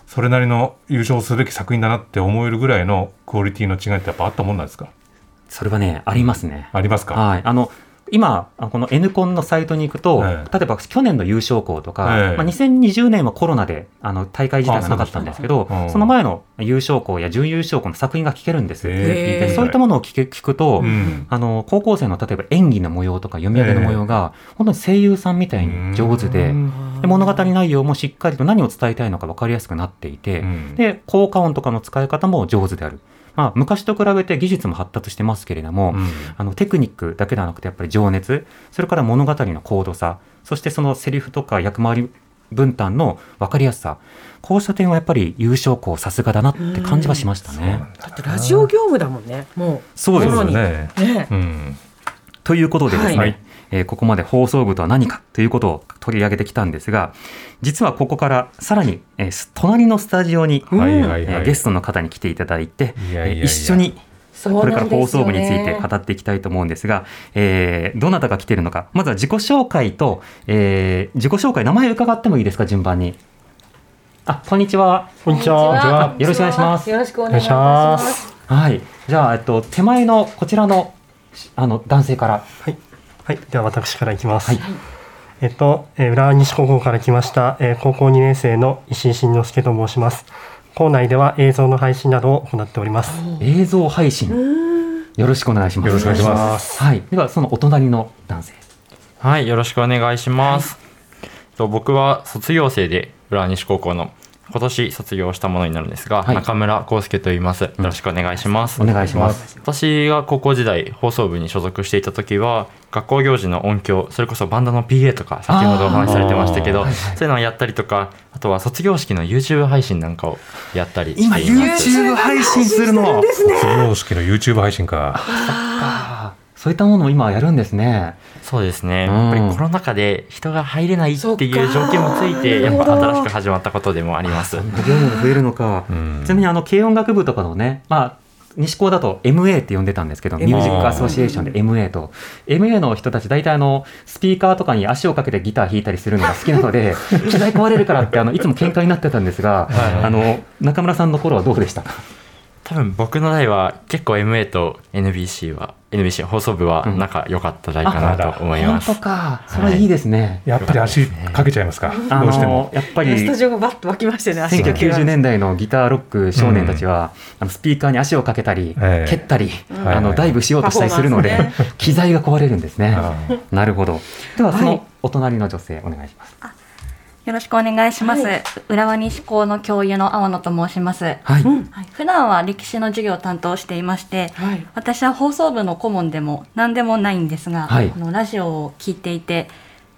それなりの優勝すべき作品だなって思えるぐらいのクオリティの違いってやっぱあったもんなんですか？それはねありますね。ありますか、はい、あの今、あこの N コンのサイトに行くと、ええ。例えば去年の優勝校とか、ええ。まあ、2020年はコロナであの大会自体がなか。ったんですけど、あその前の優勝校や準優勝校の作品が聞けるんです。へえ。でそういったものを聞く聞くと、うん。あの高校生の例えば演技の模様とか読み上げの模様が、本当に声優さんみたいに上手で、うん。で物語内容もしっかりと何を伝えたいのか分かりやすくなっていて、うん。で効果音とかの使い方も上手である。まあ、昔と比べて技術も発達してますけれども、うんあのテクニックだけではなくてやっぱり情熱それから物語の高度さそしてそのセリフとか役回り分担の分かりやすさこうした点はやっぱり優勝校さすがだなって感じはしましたね。だってラジオ業務だもんね。もそうですそうよねですね。うね。うんということでですね、はいえーここまで放送部とは何かということを取り上げてきたんですが実はここからさらに、え隣のスタジオに、はいはいはい、えーゲストの方に来ていただいていやいやいやえー一緒にこれから放送部について語っていきたいと思うんですが、えーどなたが来ているのか、まずは自己紹介と、えー自己紹介、名前伺ってもいいですか、順番に。あ、こんにちは。こんにちは。よろしくお願いしますよろしくお願いします。はい。じゃあ、えっと、手前のこちらの、あの、男性から。はい。はい。では私からいきます。はいえっと、えー浦和西高校から来ました、えー高校2年生の石井慎之介と申します。校内では映像の配信などを行っております。映像配信。よろしくお願いします。よろしくお願いしますはい。では、そのお隣の男性。はい、よろしくお願いします。と僕は卒業生で浦和西高校の今年卒業したものになるんですが、はい中村康介と言います。よろしくお願いします。お願いします。私が高校時代放送部に所属していた時は学校行事の音響それこそバンドの PA とか先ほどお話しされてましたけどそういうのをやったりとかあとは卒業式の YouTube 配信なんかをやったりしてい今、ます YouTube 配信するの？卒業式の YouTube 配信かそういったものを今やるんですね。そうですね、うん。やっぱりコロナ禍で人が入れないっていう条件もついてやっぱ新しく始まったことでもあります。業務が増えるのか。うん。ちなみにあの軽音楽部とかのね、まあ、西高だと MA って呼んでたんですけど、ミュージックアソシエーションで MA と、MA の人たち大体あの、スピーカーとかに足をかけてギター弾いたりするのが好きなので、機材壊れるからってあの、いつも喧嘩になってたんですが、はい。あの、中村さんの頃はどうでしたか？多分僕の代は結構 MA と NBC は NBC 放送部はうん。仲良かった代かなと思います、本当か。それはいいですね。やっぱり足かけちゃいますか、あどうしても。の、やっぱりス、タジオがバッと湧きましてね。足が1990年代のギターロック少年たちは、あのスピーカーに足をかけたり、ええ。蹴ったり、はい。あのダイブしようとしたりするので、機材が壊れるんですね。あ。なるほど。ではそはい。のお隣の女性お願いします。よろしくお願いします。はい浦和西高の教諭の青野と申します。はい。はい、普段は歴史の授業を担当していまして、はい。私は放送部の顧問でも何でもないんですが、はいこのラジオを聞いていて、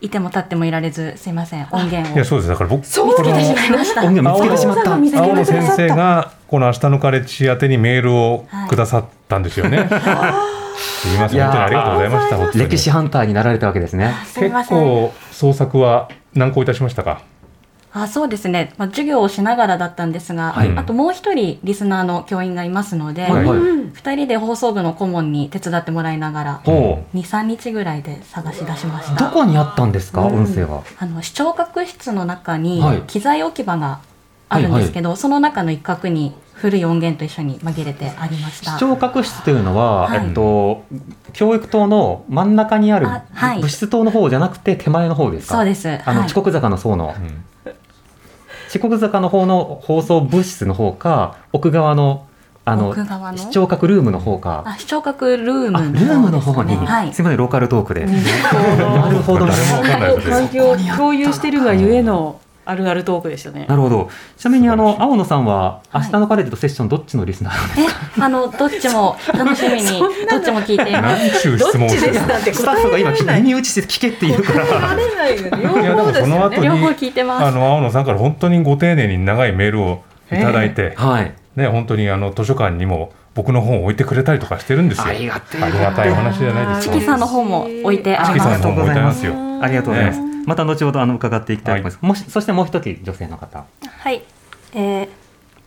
いても立ってもいられず、すいません、音源を。いやそうですだから僕そう。音源見つけてしまった。見つけて青野先生がこの「明日のカレッジ」宛てにメールをくださったんですよね、すみませんいや本当にありがとうございました本当に歴史ハンターになられたわけですね。結すいません。構創作は難航いたしましたか？あそうですね、まあ、授業をしながらだったんですが、はい。あともう一人リスナーの教員がいますので、はいはい。二人で放送部の顧問に手伝ってもらいながら、ほ2、3日ぐらいで探し出しましう。た。どこにあったんですか、音声は。あの視聴覚室の中にはい。機材置き場があるんですけど、その中の一角に古い音源と一緒に紛れてありました。視。聴覚室というのは、はい。えっと、教育棟の真ん中にあるあはい。物質棟の方じゃなくて手前の方ですか？そうです。あの、はい。遅刻坂の層の、遅刻坂の方の放送物質の方か、奥側の、あの、奥側の？視聴覚ルームの方か。あ視聴覚ルームあ、ルームの方に、はい。すみません、ローカルトークで。なるほど。環境を共有してるがゆえのあるあるトークでしたねな。るほど。ちなみに、あの、青野さんは、明はい日のカレッジとセッション、どっちのリスナーなんですかえ、あのどっちも楽しみに どっちも聞いています。何ちゅう質問をしてるだってスタッフが今、耳打ちして聞けって言うから。答えられないよね。両いやでも方ですよね。その後に両方聞いてますあの青野さんから本当にご丁寧に長いメールをいただいて、はい。ね本当にあの図書館にも僕の本を置いてくれたりとかしてるんですよ。ありがてえありがたいお話じゃないですか。チキさんの方も置いてありますチキさんの。本も置いてありますよ。あありがとうございます。また後ほどあの伺っていきたいと思います。もしそしてもう一人女性の方。はい、えー、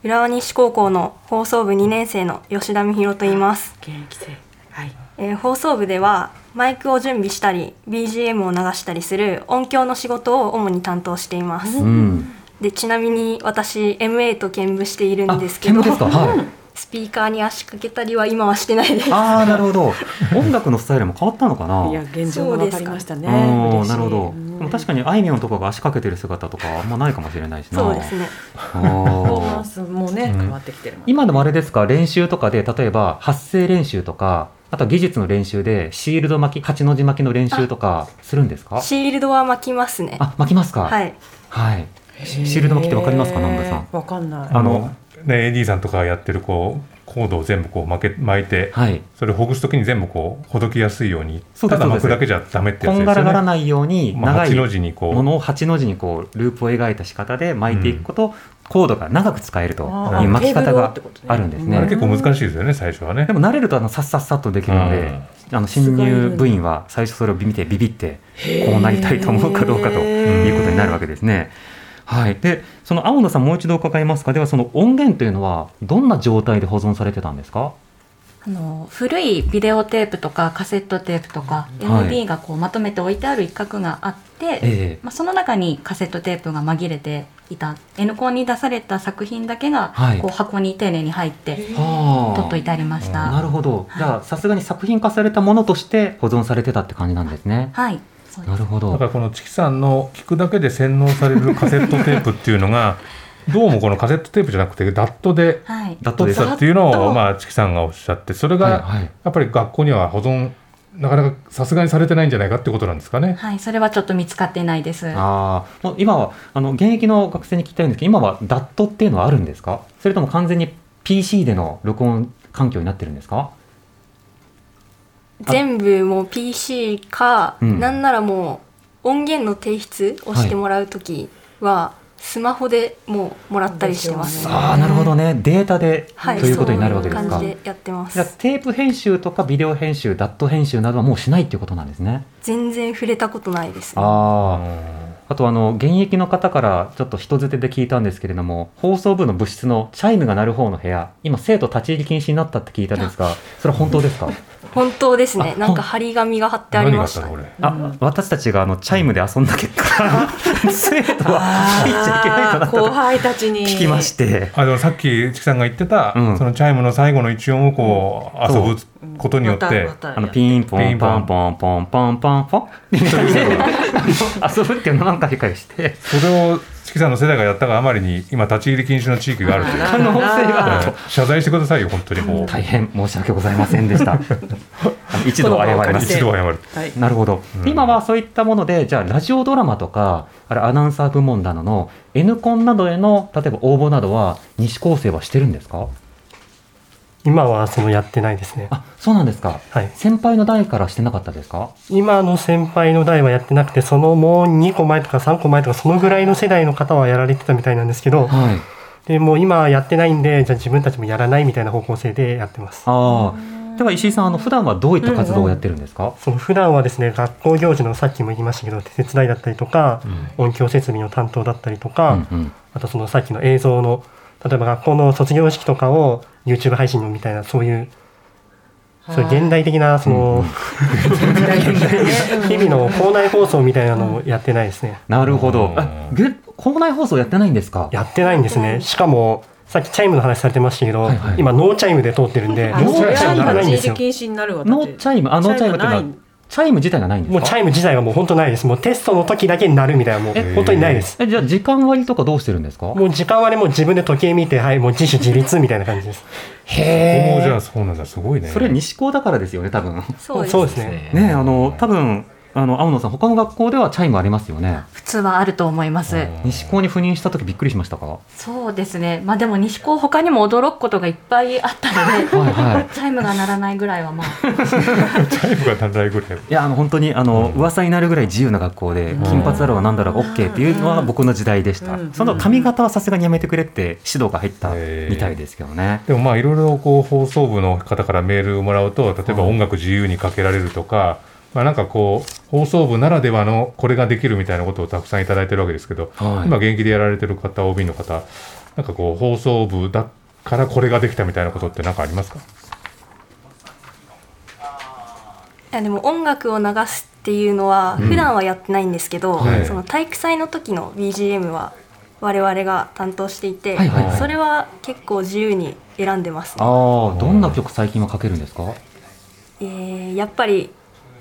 浦和西高校の放送部2年生の吉田美弘と言います。現役生はいえー放送部ではマイクを準備したり BGM を流したりする音響の仕事を主に担当しています。うん。でちなみに私 MA と兼務しているんですけど見ですか？はい。スピーカーに足掛けたりは今はしてないです。ああなるほど。音楽のスタイルも変わったのかな？いや現状が分かりましたねなるほど。うんでも確かにあいみょんとかが足掛けてる姿とかあんまないかもしれないしな。そうですね。あパフォーマーンスもねうん変わってきてるもんね今でもあれですか？練習とかで例えば発声練習とかあとは技術の練習でシールド巻き八の字巻きの練習とかするんですか？シールドは巻きますね。あ巻きますか？はい。はいシシールド巻きってわかりますか南部さん？わかんないあのね AD さんとかがやってるこうコードを全部こう巻け巻いて、はいそれをほぐすときに全部こうほどきやすいようにただ巻くだけじゃダメってこんがやつですよね。らがらないようにまあ長い八の字にこうものを八の字にこうループを描いた仕方で巻いていくこと、コードが長く使えるとあいう巻き方があるんですね。あれ結構難しいですよね最初はねで。も慣れるとあのさっさっさっとできるので、あの新入部員は最初それを見てビビってこうなりたいと思うかどうかということになるわけですね。はい、でその青野さんもう一度伺いますか？ではその音源というのはどんな状態で保存されてたんですか？あの古いビデオテープとかカセットテープとかはい。MD がこうまとめて置いてある一角があって、ええ。まあ、その中にカセットテープが紛れていた N コンに出された作品だけがはい。こう箱に丁寧に入ってはあ。取っといてありました。なるほど。じゃあさすがに作品化されたものとして保存されてたって感じなんですね。はい、そうですなるほど。だからこのチキさんの聞くだけで洗脳されるカセットテープっていうのが どうもこのカセットテープじゃなくてダットで撮ったっていうのをまあチキさんがおっしゃってそれがやっぱり学校には保存なかなかさすがにされてないんじゃないかってことなんですかね。はい、それはちょっと見つかっていないです。ああもう今はあの現役の学生に聞きたいんですけど今は DAT っていうのはあるんですか？それとも完全に PC での録音環境になってるんですか？全部もう PC か、うん。なんならもう音源の提出をしてもらうときは、スマホでもうもらったりしてます。ああなるほどね。データで、はい、ということになるわけですか。そういう感じでやってまじゃあす。テープ編集とかビデオ編集 DAT 編集などはもうしないっていうことなんですね。全然触れたことないです、ね。あああとあの現役の方からちょっと人づてで聞いたんですけれども放送部の部室のチャイムが鳴る方の部屋今生徒立ち入り禁止になったって聞いたんですがそれは本当ですか？本当ですね。あなんか張り紙が貼ってありました、何があったのこね。れ？あ、私たちがあのチャイムで遊んだ結果 生徒は入っちゃいけないとなった後と輩たちに聞きましてあでもさっきチキさんが言ってた、うんそのチャイムの最後の一音をこう遊ぶことによって、あのピンポンパンポンポンポンポンポンって遊ぶっていうのを何回かしてそれをさんの世代がやったがあまりに今立ち入り禁止の地域があるという。可能性が謝罪してくださいよ本当にもう、大変申し訳ございませんでした。一度謝ります。一度は謝る。はい。なるほど、うん。今はそういったものでじゃあラジオドラマとかあれアナウンサー部門などの N コンなどへの例えば応募などは西高生はしてるんですか？今はそのやってないですね。あそうなんですか。はい。先輩の代からしてなかったですか？今の先輩の代はやってなくて、そのもう2個前とか3個前とか、そのぐらいの世代の方はやられてたみたいなんですけど、はい。でもう今はやってないんで、じゃあ自分たちもやらないみたいな方向性でやってます。ああでは石井さんあの普段はどういった活動をやってるんですか、その普段はですね、学校行事のさっきも言いましたけど、手伝いだったりとか、音響設備の担当だったりとか、うんうん。あとそのさっきの映像の、例えば学校の卒業式とかを YouTube 配信のみたいな、そういう、そういう現代的な、その、日々の校内放送みたいなのをやってないですね。なるほど。校内放送やってないんですか？やってないんですね。しかも、さっきチャイムの話されてましたけど、はいはい。今ノーチャイムで通ってるんで、あノーチャイムならないんですよ。ノーチャイム。あノーチャイムってのはチャイムチャイム自体がないんですか？もうチャイム自体はもう本当ないです。もうテストの時だけになるみたいな、もうえ本当にないです。えじゃあ時間割とかどうしてるんですか？もう時間割も自分で時計見て、はい、もう自主自立みたいな感じです。へここもじゃあそうなんだ。すごいね。それ西高だからですよね多分。そうですそうですね。ね。あの多分あの青野さん他の学校ではチャイムありますよね。普通はあると思います。西高に赴任した時びっくりしましたか？そうですね。まあでも西高他にも驚くことがいっぱいあったので、はいはい。チャイムが鳴らないぐらいはまあ。チャイムが足らないぐらい。いやあの本当にあの、噂になるぐらい自由な学校で、金髪だろうがなんだろうが OK っていうのは僕の時代でした、うん。その髪型はさすがにやめてくれって指導が入ったみたいですけどね、でもまあいろいろこう放送部の方からメールをもらうと例えば音楽自由にかけられるとか、まあ、なんかこう放送部ならではのこれができるみたいなことをたくさんいただいてるわけですけど、はい。今現役でやられてる方 OB の方なんかこう放送部だからこれができたみたいなことって何かありますか？いやでも音楽を流すっていうのはうん。普段はやってないんですけど、はい。その体育祭の時の BGM は我々が担当していて、はいはいはい。それは結構自由に選んでますね、ああどんな曲最近はかけるんですか？えーやっぱり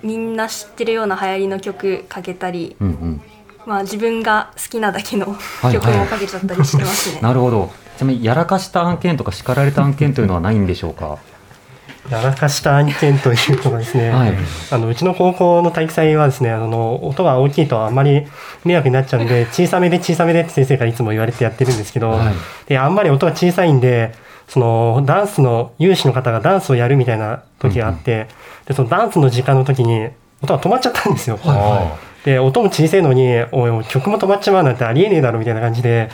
みんな知ってるような流行りの曲かけたり、うんうん。まあ、自分が好きなだけのい曲もかけちゃったりしてますね。なるほど。ちなみにやらかした案件とか叱られた案件というのはないんでしょうか？やらかした案件というのがですね、はい。あのうちの高校の体育祭はですねあの音が大きいとあんまり迷惑になっちゃうんで 小さめで小さめでって先生からいつも言われてやってるんですけど、はい。であんまり音が小さいんでそのダンスの有志の方がダンスをやるみたいな時があって、でそのダンスの時間の時に音が止まっちゃったんですよ。で音も小さいのにおいおい曲も止まっちまうなんてありえねえだろみたいな感じで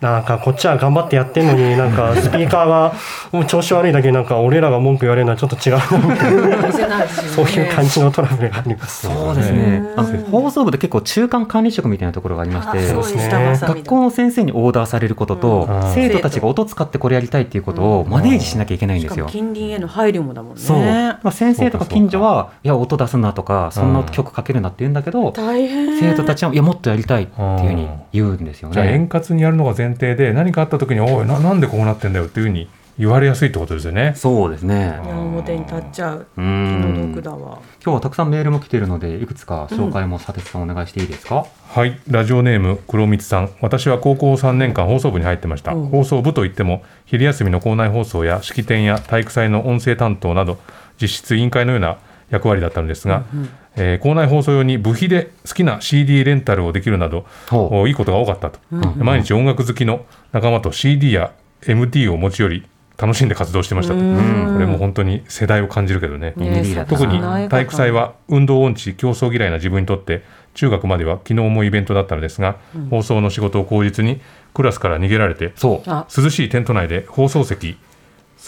なんかこっちは頑張ってやってんのに なんかスピーカーがもう調子悪いだけでなんか俺らが文句言われるのはちょっと違うなみたいな そういう感じのトラブルがあります。そうですね。放送部で結構中間管理職みたいなところがありまして、あそうですね学校の先生にオーダーされることと、うん生徒たちが音使ってこれやりたいっていうことをマネージしなきゃいけないんですよ。近隣への配慮もだもんね。そう。まあ先生とか近所は、いや、音出すなとか、そんな曲かけるなって言うんだけど、大変。生徒たちは、いや、もっとやりたいっていうふうに言うんですよじゃあ円ね。滑にやるのが前提で何かあった時に「おいななんでこうなってんだよ」っていうふうに言われやすいってことですよね。そうですね。表に立っちゃう。気んの毒だわ。今日はたくさんメールも来てるので、いくつか紹介も佐哲さんお願いしていいですか、はい、ラジオネーム黒光さん。私は高校3年間放送部に入ってました。うん放送部といっても昼休みの校内放送や式典や体育祭の音声担当など実質委員会のような役割だったのですが、えー校内放送用に部費で好きな CD レンタルをできるなどおいいことが多かったと、うん毎日音楽好きの仲間と CD や MD を持ち寄り楽しんで活動してましたと、うん。これも本当に世代を感じるけどね。ね。特にな。体育祭は運動音痴競争嫌いな自分にとって中学までは昨日もイベントだったのですが、うん。放送の仕事を口実にクラスから逃げられてあ涼しいテント内で放送席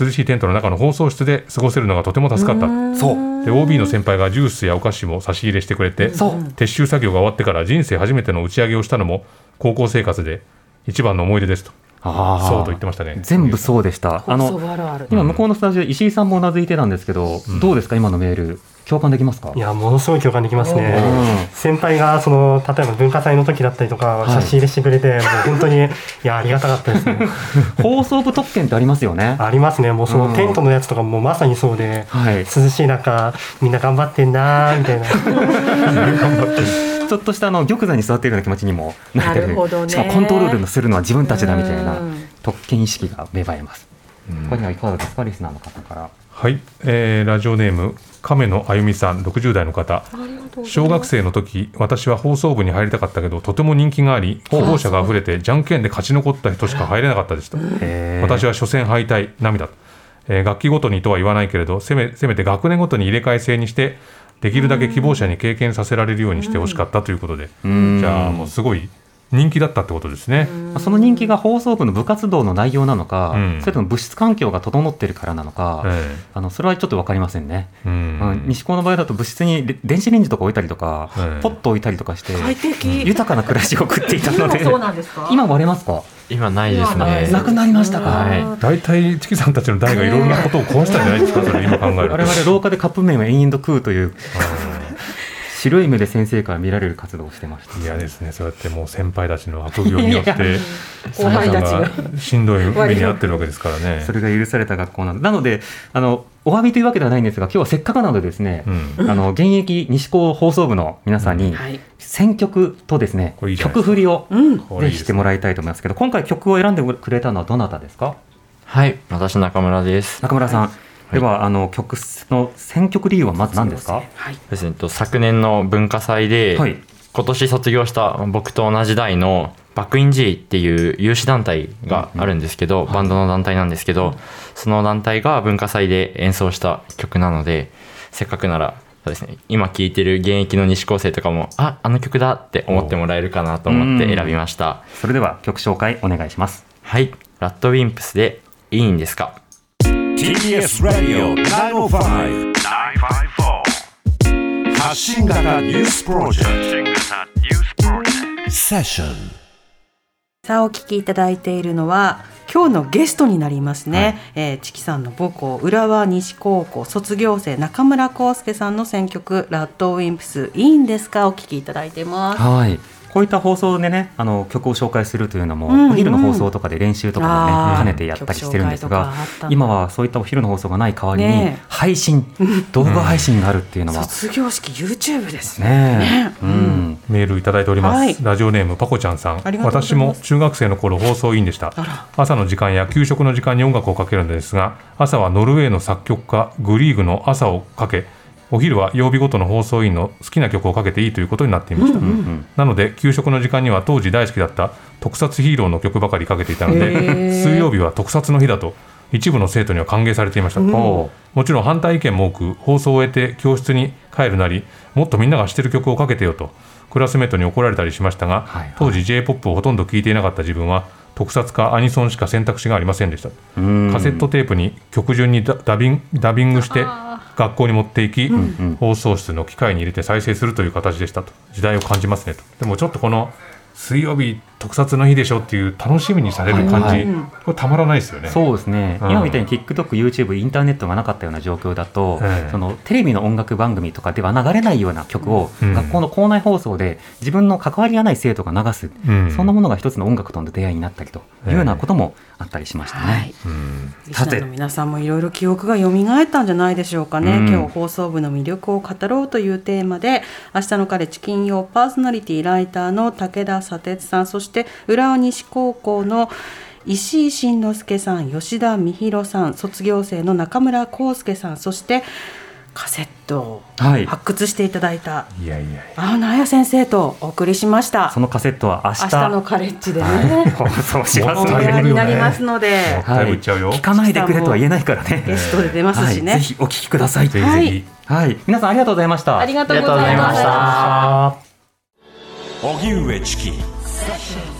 涼しいテントの中の放送室で過ごせるのがとても助かった。そう。で OB の先輩がジュースやお菓子も差し入れしてくれてそう。撤収作業が終わってから人生初めての打ち上げをしたのも高校生活で一番の思い出ですと。あー。そうと言ってましたね。全部そうでした。あの今向こうのスタジオ石井さんもうなずいてたんですけど、どうですか今のメール共感できますか？いやものすごい共感できますねうん。先輩がその例えば文化祭の時だったりとかい差し入れしてくれて、もう本当にいやありがたかったですね。放送部特権ってありますよね。ありますね。もうそうんのテントのやつとかもまさにそうで、はい涼しい中みんな頑張ってんなーみたいな。ちょっとしたあの玉座に座っているような気持ちにもなれてなるほどねしかもコントロールするのは自分たちだみたいなうん特権意識が芽生えます。他にはいかがですか？リスナーの方から。はい、えーラジオネーム亀野あゆみさん60代の方。小学生の時私は放送部に入りたかったけどとても人気があり希望者が溢れてじゃんけんで勝ち残った人しか入れなかったですと。私は初戦敗退涙。と、えー学期ごとにとは言わないけれどせめせめて学年ごとに入れ替え制にしてできるだけ希望者に経験させられるようにしてほしかったということで、ん。じゃあもうすごい人気だったってことですね。まあその人気が放送部の部活動の内容なのか、うん。それとも物質環境が整ってるからなのか、えあのそれはちょっと分かりませんね。うん。うん。西高の場合だと物質にレ電子レンジとか置いたりとか、ええ。ポット置いたりとかして快適。豊かな暮らしを送っていたので。そうなんですか？今割れますか？今ないですね。なくなりましたか、はい。大体チキさんたちの代がいろいろなことを壊したんじゃないですか？それ今考えると。我々廊下でカップ麺を延々と食うという白い目で先生から見られる活動をしてました。嫌ですねそうやってもう先輩たちの悪行によって後輩たちが皆さんがしんどい目に遭ってるわけですからね。それが許された学校なので。なのであのお詫びというわけではないんですが今日はせっかくなのでですね、うん。あの現役西高放送部の皆さんにはい。選曲とですね、これいい曲振りをうん。ぜひしてもらいたいと思いますけど今回曲を選んでくれたのはどなたですか？はい。私中村です。中村さん、ではあの曲の選曲理由はまず何ですか？はい。ですね。と昨年の文化祭で、はい。今年卒業した僕と同じ代のバックイン G っていう有志団体があるんですけど、バンドの団体なんですけど、その団体が文化祭で演奏した曲なのでせっかくならそうですね今聴いてる現役の西高生とかもああの曲だって思ってもらえるかなと思って選びました。それでは曲紹介お願いします。はい。ラッドウィンプスでいいんですか？TBS Radio 905-954発信型ニュースプロジェクトセッションさあお聞きいただいているのは今日のゲストになりますね、えーチキさんの母校浦和西高校卒業生中村康介さんの選曲ラッドウィンプスいいんですか？お聞きいただいています。はい。こういった放送でね、あの曲を紹介するというのも、うんうん。お昼の放送とかで練習とかもね、兼ねてやったりしてるんですが今はそういったお昼の放送がない代わりに配信、動画配信があるっていうのは、卒業式 YouTube ですねねえ、うん。メールいただいております、はい。ラジオネームパコちゃんさん。私も中学生の頃放送委員でした。朝の時間や給食の時間に音楽をかけるのですが朝はノルウェーの作曲家グリーグの朝をかけお昼は曜日ごとの放送委員の好きな曲をかけていいということになっていました、なので給食の時間には当時大好きだった特撮ヒーローの曲ばかりかけていたのへでー。水曜日は特撮の日だと一部の生徒には歓迎されていました、もちろん反対意見も多く放送を終えて教室に帰るなりもっとみんなが知ってる曲をかけてよとクラスメートに怒られたりしましたが、はいはい。当時 j p o p をほとんど聴いていなかった自分は特撮かアニソンしか選択肢がありませんでした、うん。カセットテープに曲順にダダビンダビングして学校に持って行き、放送室の機械に入れて再生するという形でしたと。時代を感じますねと。でもちょっとこの水曜日特撮の日でしょっていう楽しみにされる感じ、はい。これたまらないですよね。そうですね、うん。今みたいに TikTok、YouTube、インターネットがなかったような状況だと、ええ。そのテレビの音楽番組とかでは流れないような曲を、うん。学校の校内放送で自分の関わりがない生徒が流す、うん。そんなものが一つの音楽との出会いになったりというようなこともあったりしましたね。はい。うん。リスナーの皆さんもいろいろ記憶が蘇ったんじゃないでしょうかね、うん。今日放送部の魅力を語ろうというテーマで明日の彼チ金曜パーソナリティライターの武田砂鉄さんそして浦和西高校の石井慎之介さん吉田美弘さん卒業生の中村康介さんそしてカセットをはい。発掘していただいたいやいやいや。青野彩先生とお送りしました。そのカセットは明日。明日のカレッジでね、放送しますおので、になりますので、もったい。聞かないでくれとは言えないからね。ゲストで出ますしね。はい、ぜひお聞きください。ぜひぜひ、はい、皆さんありがとうございました。ありがとうございました。荻上チキ Session.